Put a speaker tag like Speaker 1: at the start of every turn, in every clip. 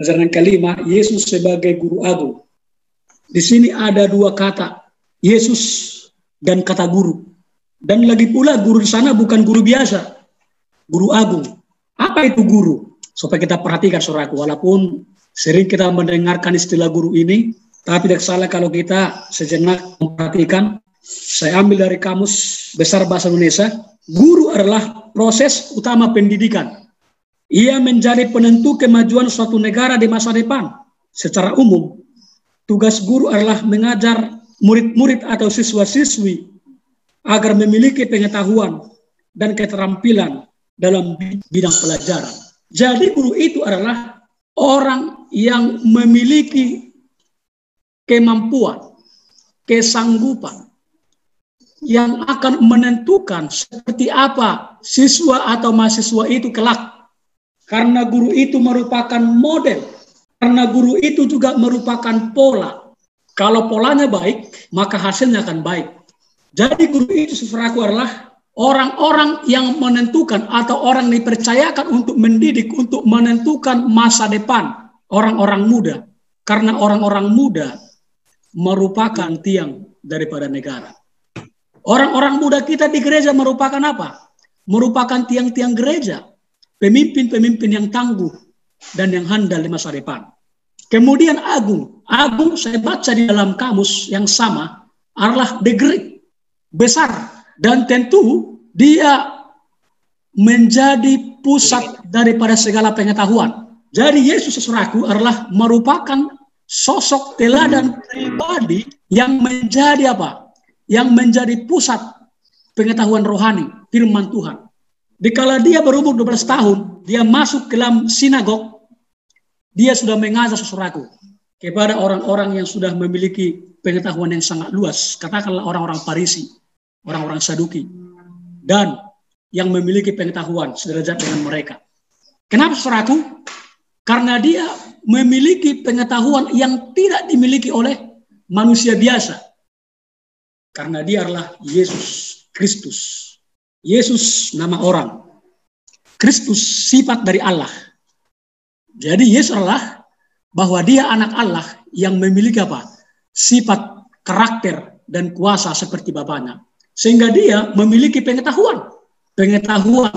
Speaker 1: Pelajaran kelima, Yesus sebagai guru agung. Di sini ada dua kata, Yesus dan kata guru. Dan lagi pula guru di sana bukan guru biasa, guru agung. Apa itu guru? Supaya kita perhatikan saudaraku, walaupun sering kita mendengarkan istilah guru ini, tapi tidak salah kalau kita sejenak memperhatikan. Saya ambil dari kamus besar bahasa Indonesia, guru adalah proses utama pendidikan ia menjadi penentu kemajuan suatu negara di masa depan. Secara umum, tugas guru adalah mengajar murid-murid atau siswa-siswi agar memiliki pengetahuan dan keterampilan dalam bidang pelajaran. Jadi guru itu adalah orang yang memiliki kemampuan, kesanggupan yang akan menentukan seperti apa siswa atau mahasiswa itu kelak karena guru itu merupakan model. Karena guru itu juga merupakan pola. Kalau polanya baik, maka hasilnya akan baik. Jadi guru itu sesuatu adalah orang-orang yang menentukan atau orang dipercayakan untuk mendidik, untuk menentukan masa depan orang-orang muda. Karena orang-orang muda merupakan tiang daripada negara. Orang-orang muda kita di gereja merupakan apa? Merupakan tiang-tiang gereja pemimpin-pemimpin yang tangguh dan yang handal di masa depan. Kemudian agung. Agung saya baca di dalam kamus yang sama adalah the besar. Dan tentu dia menjadi pusat daripada segala pengetahuan. Jadi Yesus sesuraku adalah merupakan sosok teladan pribadi yang menjadi apa? Yang menjadi pusat pengetahuan rohani, firman Tuhan. Dikala dia berumur 12 tahun, dia masuk ke dalam sinagog, dia sudah mengajar sesuatu kepada orang-orang yang sudah memiliki pengetahuan yang sangat luas. Katakanlah orang-orang Parisi, orang-orang Saduki, dan yang memiliki pengetahuan sederajat dengan mereka. Kenapa sesuatu? Karena dia memiliki pengetahuan yang tidak dimiliki oleh manusia biasa. Karena dia adalah Yesus Kristus Yesus nama orang. Kristus sifat dari Allah. Jadi Yesus adalah bahwa dia anak Allah yang memiliki apa? Sifat, karakter, dan kuasa seperti Bapaknya. Sehingga dia memiliki pengetahuan. Pengetahuan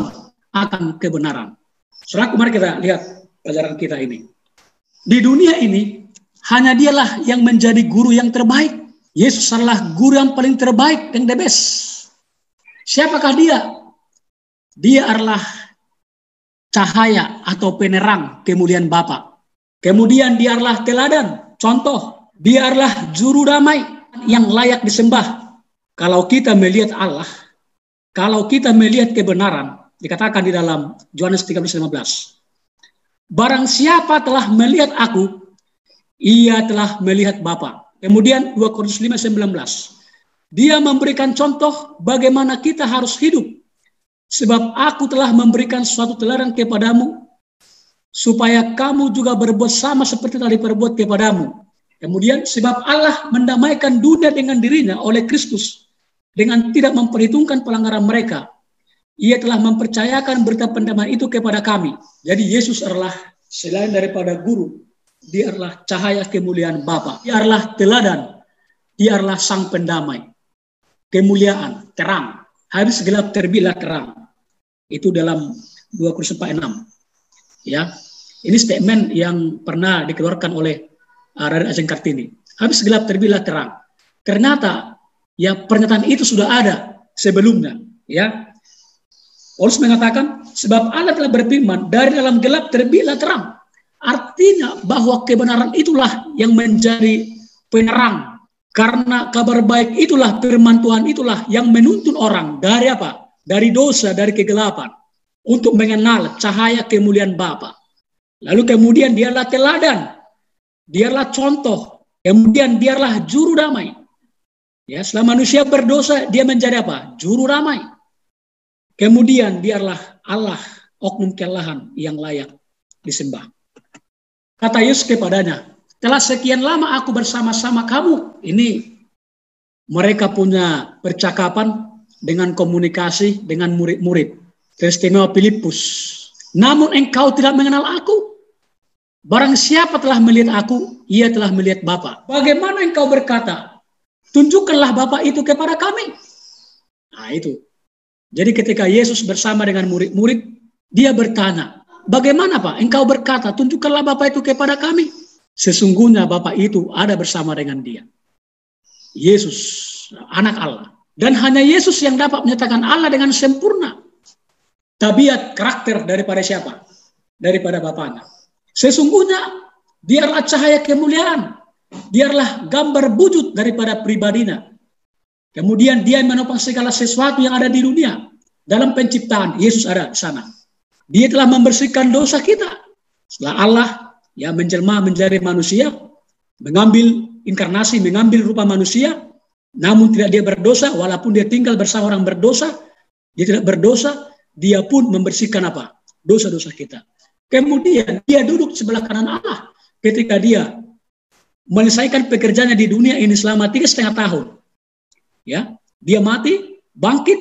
Speaker 1: akan kebenaran. Saudara, mari kita lihat pelajaran kita ini. Di dunia ini, hanya dialah yang menjadi guru yang terbaik. Yesus adalah guru yang paling terbaik, yang the best. Siapakah dia? Dia adalah cahaya atau penerang kemudian Bapa. Kemudian dia adalah teladan, contoh. Dia adalah juru damai yang layak disembah. Kalau kita melihat Allah, kalau kita melihat kebenaran, dikatakan di dalam Yohanes 13:15. Barang siapa telah melihat aku, ia telah melihat Bapa. Kemudian 2 Korintus 5:19. Dia memberikan contoh bagaimana kita harus hidup. Sebab aku telah memberikan suatu teladan kepadamu, supaya kamu juga berbuat sama seperti telah diperbuat kepadamu. Kemudian sebab Allah mendamaikan dunia dengan dirinya oleh Kristus dengan tidak memperhitungkan pelanggaran mereka. Ia telah mempercayakan berita pendamaian itu kepada kami. Jadi Yesus adalah selain daripada guru, dia adalah cahaya kemuliaan Bapa. Dia adalah teladan. Dia adalah sang pendamai kemuliaan, terang. Habis gelap terbilah terang. Itu dalam 2 Korintus 4 6. Ya. Ini statement yang pernah dikeluarkan oleh uh, Raden Ajeng Kartini. Habis gelap terbilah terang. Ternyata ya pernyataan itu sudah ada sebelumnya, ya. Paulus mengatakan sebab Allah telah berfirman dari dalam gelap terbilah terang. Artinya bahwa kebenaran itulah yang menjadi penerang karena kabar baik itulah firman Tuhan itulah yang menuntun orang dari apa? Dari dosa, dari kegelapan untuk mengenal cahaya kemuliaan Bapa. Lalu kemudian dialah teladan, dialah contoh, kemudian dialah juru damai. Ya, setelah manusia berdosa, dia menjadi apa? Juru damai. Kemudian dialah Allah, oknum kelahan yang layak disembah. Kata Yesus kepadanya, telah sekian lama aku bersama-sama kamu. Ini mereka punya percakapan dengan komunikasi dengan murid-murid. Teristimewa Filipus. Namun engkau tidak mengenal aku. Barang siapa telah melihat aku, ia telah melihat Bapa. Bagaimana engkau berkata, tunjukkanlah Bapa itu kepada kami. Nah itu. Jadi ketika Yesus bersama dengan murid-murid, dia bertanya, bagaimana Pak, engkau berkata, tunjukkanlah Bapa itu kepada kami. Sesungguhnya Bapa itu ada bersama dengan dia. Yesus, anak Allah. Dan hanya Yesus yang dapat menyatakan Allah dengan sempurna. Tabiat karakter daripada siapa? Daripada Bapaknya. Sesungguhnya biarlah cahaya kemuliaan. Biarlah gambar wujud daripada pribadinya. Kemudian dia menopang segala sesuatu yang ada di dunia. Dalam penciptaan, Yesus ada di sana. Dia telah membersihkan dosa kita. Setelah Allah yang menjelma menjadi manusia, mengambil inkarnasi, mengambil rupa manusia, namun tidak dia berdosa, walaupun dia tinggal bersama orang berdosa, dia tidak berdosa, dia pun membersihkan apa? Dosa-dosa kita. Kemudian dia duduk sebelah kanan Allah ketika dia menyelesaikan pekerjaannya di dunia ini selama tiga setengah tahun. Ya, dia mati, bangkit,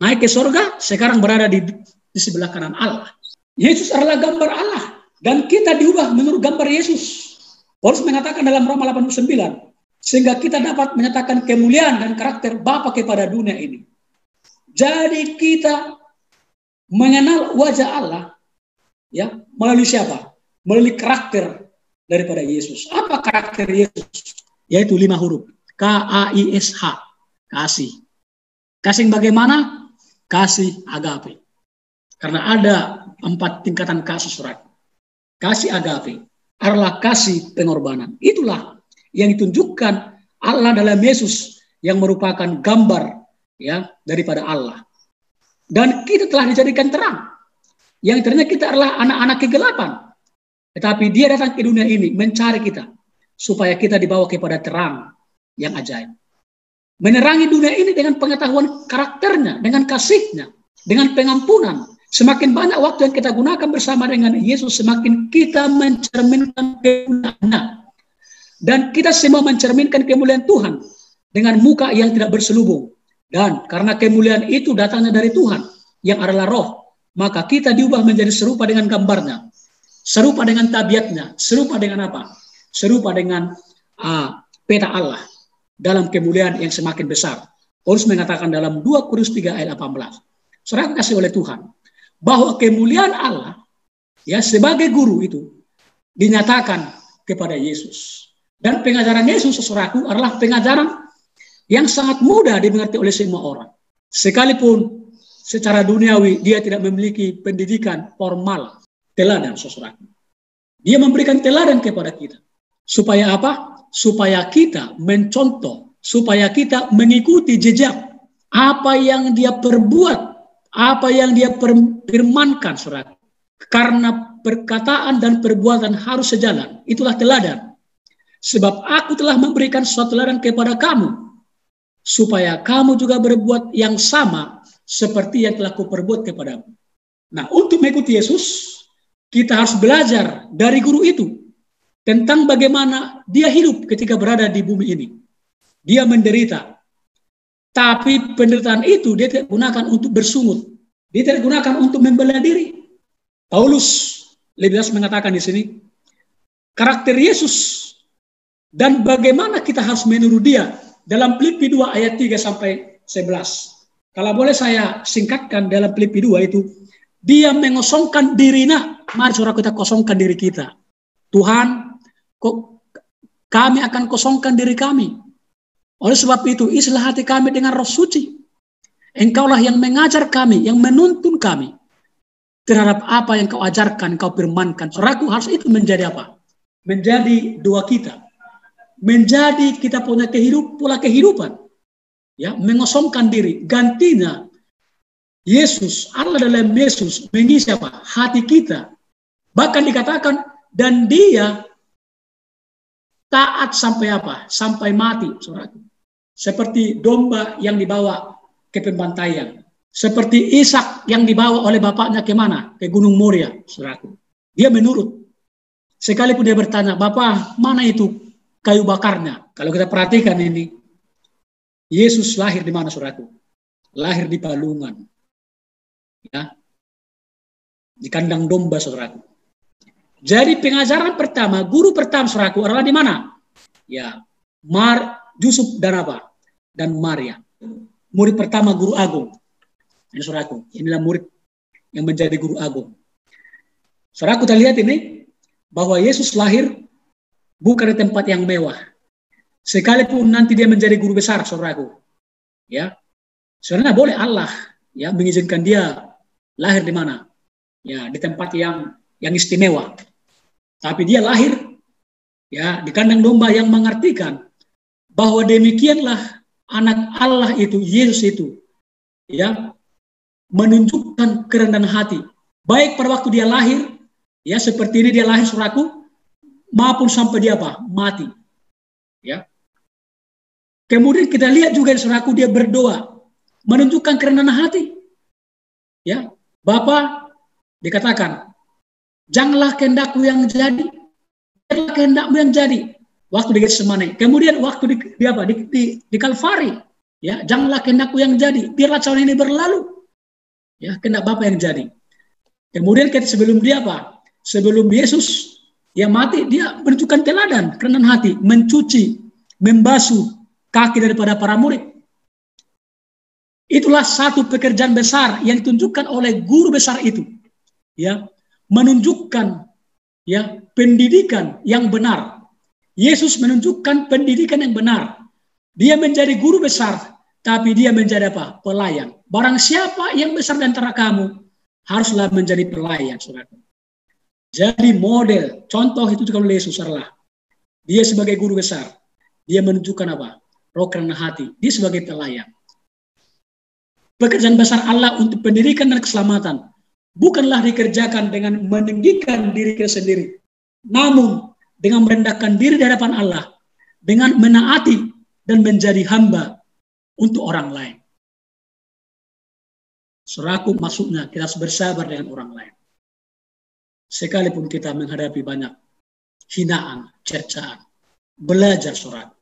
Speaker 1: naik ke surga, sekarang berada di, di sebelah kanan Allah. Yesus adalah gambar Allah dan kita diubah menurut gambar Yesus. Paulus mengatakan dalam Roma 89, sehingga kita dapat menyatakan kemuliaan dan karakter Bapa kepada dunia ini. Jadi kita mengenal wajah Allah ya melalui siapa? Melalui karakter daripada Yesus. Apa karakter Yesus? Yaitu lima huruf. K A I S H. Kasih. Kasih bagaimana? Kasih agape. Karena ada empat tingkatan kasih surat. Kasih agape adalah kasih pengorbanan. Itulah yang ditunjukkan Allah dalam Yesus yang merupakan gambar ya daripada Allah. Dan kita telah dijadikan terang. Yang ternyata kita adalah anak-anak kegelapan. Tetapi dia datang ke dunia ini mencari kita supaya kita dibawa kepada terang yang ajaib. Menerangi dunia ini dengan pengetahuan karakternya, dengan kasihnya, dengan pengampunan. Semakin banyak waktu yang kita gunakan bersama dengan Yesus, semakin kita mencerminkan kemuliaan dan kita semua mencerminkan kemuliaan Tuhan dengan muka yang tidak berselubung. Dan karena kemuliaan itu datangnya dari Tuhan yang adalah roh, maka kita diubah menjadi serupa dengan gambarnya, serupa dengan tabiatnya, serupa dengan apa? Serupa dengan uh, peta Allah dalam kemuliaan yang semakin besar. Paulus mengatakan dalam 2 Korintus 3 ayat 18. Saudara kasih oleh Tuhan bahwa kemuliaan Allah ya sebagai guru itu dinyatakan kepada Yesus. Dan pengajaran Yesus sesuatu adalah pengajaran yang sangat mudah dimengerti oleh semua orang. Sekalipun secara duniawi dia tidak memiliki pendidikan formal, teladan sesuatu. Dia memberikan teladan kepada kita. Supaya apa? Supaya kita mencontoh, supaya kita mengikuti jejak apa yang dia perbuat, apa yang dia firmankan, surat. Karena perkataan dan perbuatan harus sejalan. Itulah teladan. Sebab aku telah memberikan suatu teladan kepada kamu, supaya kamu juga berbuat yang sama seperti yang telah kuperbuat kepadamu. Nah, untuk mengikuti Yesus, kita harus belajar dari guru itu tentang bagaimana dia hidup ketika berada di bumi ini. Dia menderita. Tapi penderitaan itu dia tidak gunakan untuk bersungut. Dia tidak gunakan untuk membela diri. Paulus lebih jelas mengatakan di sini, karakter Yesus dan bagaimana kita harus meniru dia dalam Filipi 2 ayat 3 sampai 11. Kalau boleh saya singkatkan dalam Filipi 2 itu dia mengosongkan dirinya. Mari saudara kita kosongkan diri kita. Tuhan, kok kami akan kosongkan diri kami. Oleh sebab itu, isilah hati kami dengan roh suci. Engkaulah yang mengajar kami, yang menuntun kami. Terhadap apa yang kau ajarkan, kau firmankan. Saudaraku harus itu menjadi apa? Menjadi doa kita. Menjadi kita punya kehidup pola kehidupan. Ya mengosongkan diri. Gantinya Yesus Allah dalam Yesus mengisi apa? Hati kita. Bahkan dikatakan dan dia taat sampai apa? Sampai mati saudaraku seperti domba yang dibawa ke pembantaian seperti Ishak yang dibawa oleh bapaknya ke mana ke Gunung Moria saudaraku dia menurut sekalipun dia bertanya Bapak mana itu kayu bakarnya. Kalau kita perhatikan ini, Yesus lahir di mana saudaraku? Lahir di palungan. Ya. Di kandang domba saudaraku. Jadi pengajaran pertama, guru pertama suraku adalah di mana? Ya, Mar, Yusuf dan apa? Dan Maria. Murid pertama guru agung. Ini suraku, inilah murid yang menjadi guru agung. Suraku kita lihat ini, bahwa Yesus lahir bukan di tempat yang mewah. Sekalipun nanti dia menjadi guru besar, saudaraku. Ya, sebenarnya boleh Allah ya mengizinkan dia lahir di mana? Ya, di tempat yang yang istimewa. Tapi dia lahir ya di kandang domba yang mengartikan bahwa demikianlah anak Allah itu, Yesus itu, ya menunjukkan kerendahan hati. Baik pada waktu dia lahir, ya seperti ini dia lahir suraku, maupun sampai dia apa? Mati. Ya. Kemudian kita lihat juga suraku dia berdoa, menunjukkan kerendahan hati. Ya, Bapak dikatakan, janganlah kehendakku yang jadi, biarlah kehendakmu yang jadi. Waktu di Getsemani. Kemudian waktu di, di apa? Di, di, di Kalvari. Ya, janganlah kehendakku yang jadi, biarlah calon ini berlalu. Ya, kehendak Bapak yang jadi. Kemudian sebelum dia apa? Sebelum Yesus yang mati, dia menunjukkan teladan, kerendahan hati, mencuci, membasuh kaki daripada para murid. Itulah satu pekerjaan besar yang ditunjukkan oleh guru besar itu. Ya, menunjukkan ya pendidikan yang benar. Yesus menunjukkan pendidikan yang benar. Dia menjadi guru besar, tapi dia menjadi apa? Pelayan. Barang siapa yang besar di antara kamu, haruslah menjadi pelayan, saudara. Jadi model, contoh itu juga oleh Yesus adalah dia sebagai guru besar, dia menunjukkan apa? Roh karena hati, dia sebagai pelayan. Pekerjaan besar Allah untuk pendidikan dan keselamatan bukanlah dikerjakan dengan meninggikan diri kita sendiri, namun dengan merendahkan diri di hadapan Allah, dengan menaati dan menjadi hamba untuk orang lain. Seraku maksudnya kita harus bersabar dengan orang lain sekalipun kita menghadapi banyak hinaan, cercaan, belajar surat.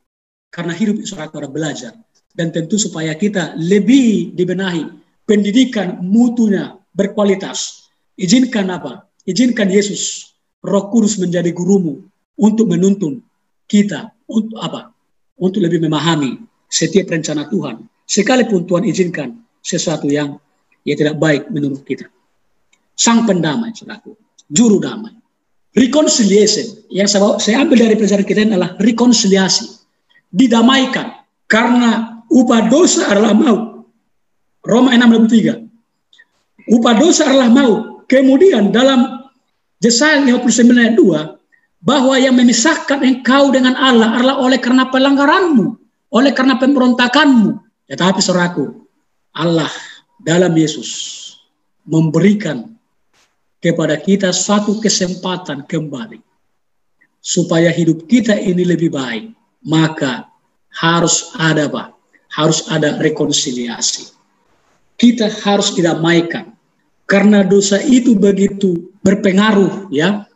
Speaker 1: Karena hidup surat adalah belajar. Dan tentu supaya kita lebih dibenahi, pendidikan mutunya berkualitas. Izinkan apa? Izinkan Yesus, roh kudus menjadi gurumu untuk menuntun kita untuk apa? Untuk lebih memahami setiap rencana Tuhan. Sekalipun Tuhan izinkan sesuatu yang ya tidak baik menurut kita. Sang pendamai, saudaraku juru damai. Reconciliation yang saya, ambil dari pelajaran kita adalah rekonsiliasi. Didamaikan karena upah dosa adalah maut. Roma 6:23. Upah dosa adalah maut. Kemudian dalam Yesaya 59 ayat 2 bahwa yang memisahkan engkau dengan Allah adalah oleh karena pelanggaranmu, oleh karena pemberontakanmu. Tetapi saudaraku, Allah dalam Yesus memberikan kepada kita satu kesempatan kembali supaya hidup kita ini lebih baik. Maka harus ada apa? Harus ada rekonsiliasi. Kita harus didamaikan. Karena dosa itu begitu berpengaruh ya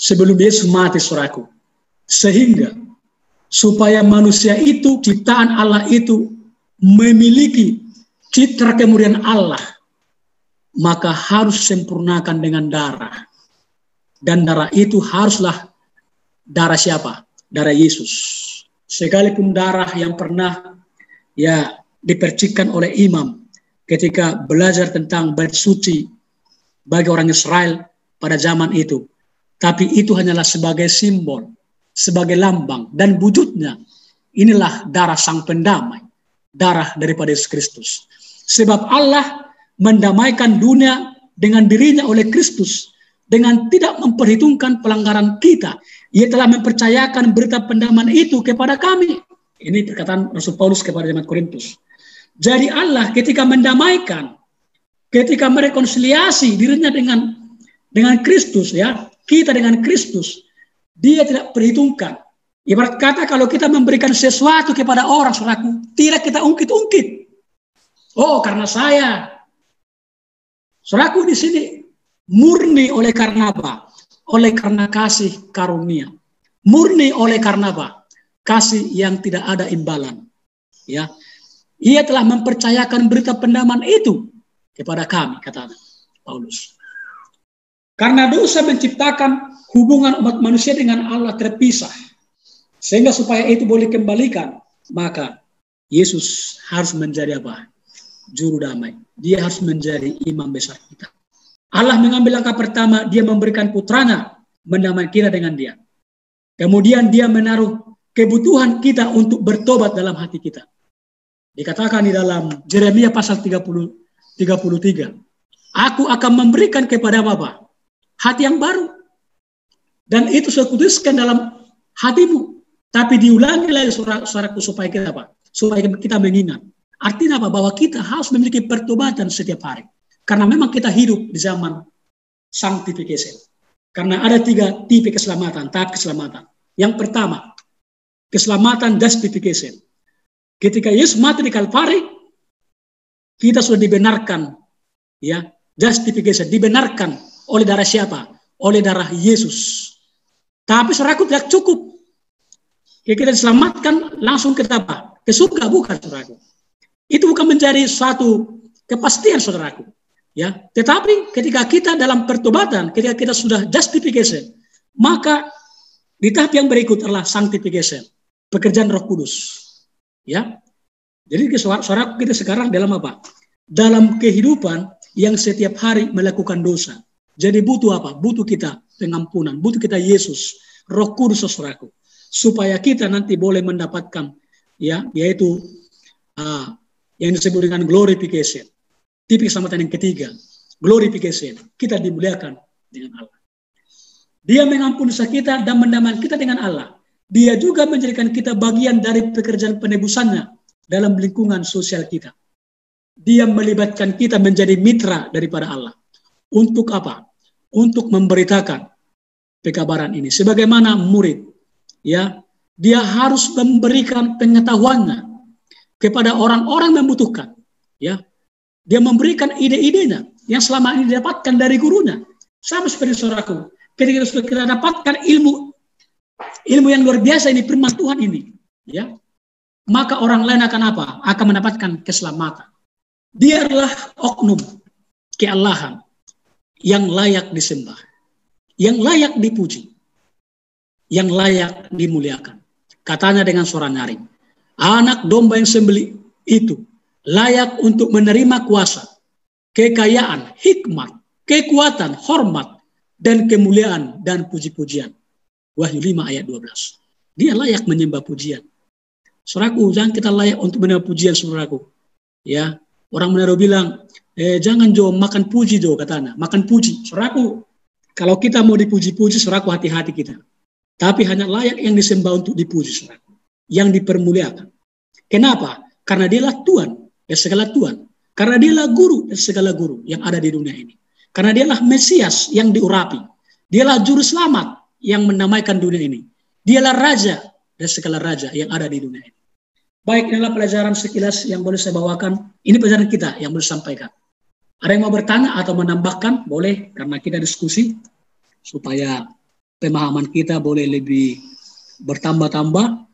Speaker 1: sebelum Yesus mati suraku sehingga supaya manusia itu ciptaan Allah itu memiliki citra kemudian Allah maka harus sempurnakan dengan darah. Dan darah itu haruslah darah siapa? Darah Yesus. Sekalipun darah yang pernah ya dipercikkan oleh imam ketika belajar tentang bersuci bagi orang Israel pada zaman itu. Tapi itu hanyalah sebagai simbol, sebagai lambang dan wujudnya inilah darah sang pendamai, darah daripada Yesus Kristus. Sebab Allah mendamaikan dunia dengan dirinya oleh Kristus dengan tidak memperhitungkan pelanggaran kita. Ia telah mempercayakan berita pendamaian itu kepada kami. Ini perkataan Rasul Paulus kepada jemaat Korintus. Jadi Allah ketika mendamaikan, ketika merekonsiliasi dirinya dengan dengan Kristus ya, kita dengan Kristus, dia tidak perhitungkan. Ibarat kata kalau kita memberikan sesuatu kepada orang selaku, tidak kita ungkit-ungkit. Oh, karena saya Saudaraku di sini murni oleh karena apa? Oleh karena kasih karunia. Murni oleh karena apa? Kasih yang tidak ada imbalan. Ya. Ia telah mempercayakan berita pendaman itu kepada kami, kata Paulus. Karena dosa menciptakan hubungan umat manusia dengan Allah terpisah. Sehingga supaya itu boleh kembalikan, maka Yesus harus menjadi apa? Juru damai. Dia harus menjadi imam besar kita. Allah mengambil langkah pertama, dia memberikan putranya, mendamai kita dengan dia. Kemudian dia menaruh kebutuhan kita untuk bertobat dalam hati kita. Dikatakan di dalam Jeremia pasal 30, 33. Aku akan memberikan kepada Bapak hati yang baru. Dan itu saya kuduskan dalam hatimu. Tapi diulangi lagi suaraku supaya kita apa? Supaya kita mengingat. Artinya apa? Bahwa kita harus memiliki pertobatan setiap hari. Karena memang kita hidup di zaman sanctification. Karena ada tiga tipe keselamatan, tahap keselamatan. Yang pertama, keselamatan justification. Ketika Yesus mati di Kalvari, kita sudah dibenarkan, ya, justification, dibenarkan oleh darah siapa? Oleh darah Yesus. Tapi saudaraku tidak cukup. Ya, kita diselamatkan langsung kita apa? Ke surga bukan saudaraku. Itu bukan menjadi suatu kepastian saudaraku. Ya, tetapi ketika kita dalam pertobatan, ketika kita sudah justification, maka di tahap yang berikut adalah sanctification, pekerjaan Roh Kudus. Ya. Jadi suara kita sekarang dalam apa? Dalam kehidupan yang setiap hari melakukan dosa. Jadi butuh apa? Butuh kita pengampunan, butuh kita Yesus, Roh Kudus saudaraku, supaya kita nanti boleh mendapatkan ya yaitu uh, yang disebut dengan glorification. Tipe keselamatan yang ketiga, glorification. Kita dimuliakan dengan Allah. Dia mengampuni dosa kita dan mendamaikan kita dengan Allah. Dia juga menjadikan kita bagian dari pekerjaan penebusannya dalam lingkungan sosial kita. Dia melibatkan kita menjadi mitra daripada Allah. Untuk apa? Untuk memberitakan pekabaran ini. Sebagaimana murid, ya, dia harus memberikan pengetahuannya kepada orang-orang yang membutuhkan, ya. Dia memberikan ide-idenya yang selama ini didapatkan dari gurunya. Sama seperti saudaraku, ketika kita dapatkan ilmu ilmu yang luar biasa ini firman Tuhan ini, ya. Maka orang lain akan apa? Akan mendapatkan keselamatan. Dia adalah oknum kealahan yang layak disembah, yang layak dipuji, yang layak dimuliakan. Katanya dengan suara nyaring, anak domba yang sembeli itu layak untuk menerima kuasa, kekayaan, hikmat, kekuatan, hormat, dan kemuliaan dan puji-pujian. Wahyu 5 ayat 12. Dia layak menyembah pujian. Saudaraku, jangan kita layak untuk menerima pujian saudaraku. Ya, orang Manado bilang, eh jangan Jo makan puji Jo katanya, makan puji. Suraku, kalau kita mau dipuji-puji, suraku hati-hati kita. Tapi hanya layak yang disembah untuk dipuji, suraku. Yang dipermuliakan. Kenapa? Karena dialah Tuhan, ya segala Tuhan. Karena dialah guru dan segala guru yang ada di dunia ini. Karena dialah Mesias yang diurapi. Dialah juru selamat yang menamaikan dunia ini. Dialah raja dan segala raja yang ada di dunia ini. Baik, inilah pelajaran sekilas yang boleh saya bawakan. Ini pelajaran kita yang boleh sampaikan. Ada yang mau bertanya atau menambahkan? Boleh, karena kita diskusi supaya pemahaman kita boleh lebih bertambah-tambah